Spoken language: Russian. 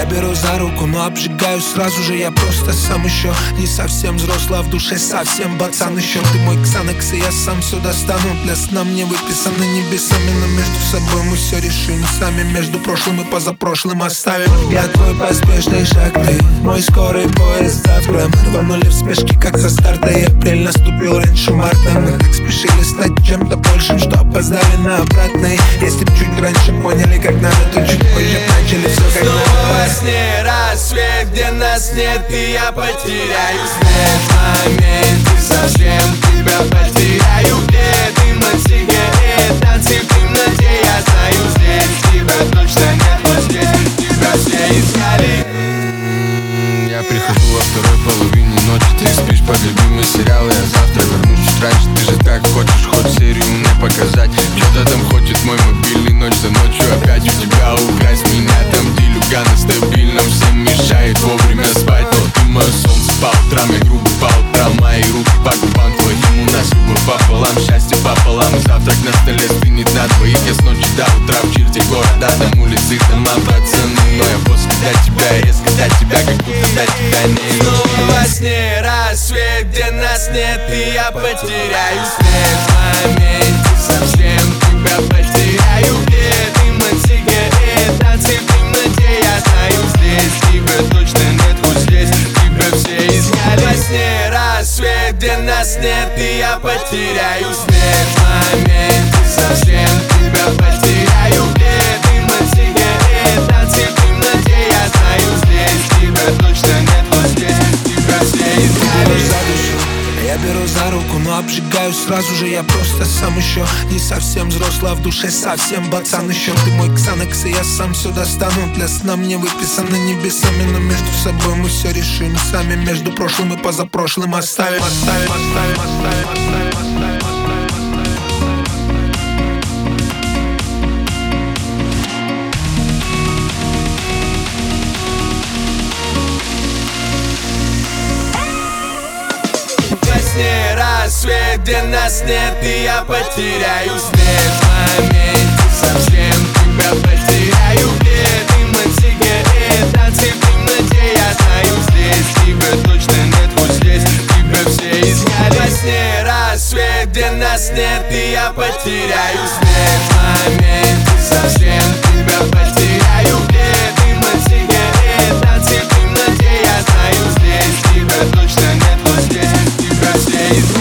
Я беру за руку, но обжигаю сразу же. Я просто сам еще не совсем взрослый, а в душе совсем пацан еще. Ты мой ксанекс, и я сам все достану. Для сна мне выписаны небесами Но между собой мы все решим сами. Между прошлым и позапрошлым оставим. Я твой поспешный шаг, ты мой скорый поезд завтра Мы рванули в спешке, как со старта. И апрель наступил раньше марта. Мы так спешили стать чем-то большим, что опоздали на обратный. Если б чуть раньше поняли, как надо, то чуть позже начали все как надо сне рассвет, где нас нет И я потеряю в моменте Совсем тебя потеряю Где дым от сигарет Танцы в темноте, я знаю здесь Тебя точно нет, вот здесь Тебя все искали. Я прихожу во второй половине ночи Ты спишь под любимый сериал Я завтра вернусь чуть раньше Ты же так хочешь хоть серию мне показать. Кто-то там хочет мой мобильный ночь за ночью Опять у тебя где нас нет И я потеряю след в моменте Совсем тебя потеряю. Где дым от сигарет Танцы в темноте, я знаю здесь Тебя точно нет, вот здесь Тебя все искали Во сне рассвет, где нас нет И я потеряю след в моменте Совсем тебя потеряю. Где дым от сигарет Танцы в темноте, я знаю здесь Тебя точно за руку, но обжигаю сразу же. Я просто сам еще не совсем взрослый, а в душе совсем пацан еще. Ты мой ксанекс, и я сам все достану. Для сна мне выписаны небесами Но между собой мы все решим сами. Между прошлым и позапрошлым оставим Оставим, оставим, оставим, знает, где нас нет И я потеряю след в моменте Совсем тебя потеряю а Где ты от сигарет, танцы в темноте Я знаю, здесь. Тебя точно нет Вот здесь. Тебя все изгнали. Во сне рассвет, где нас нет И я потеряю след в моменте Совсем тебя потеряю а Где ты от сигарет, танцы в темноте Я знаю, здесь. Тебя точно нет Вот здесь. Тебя все изгнали.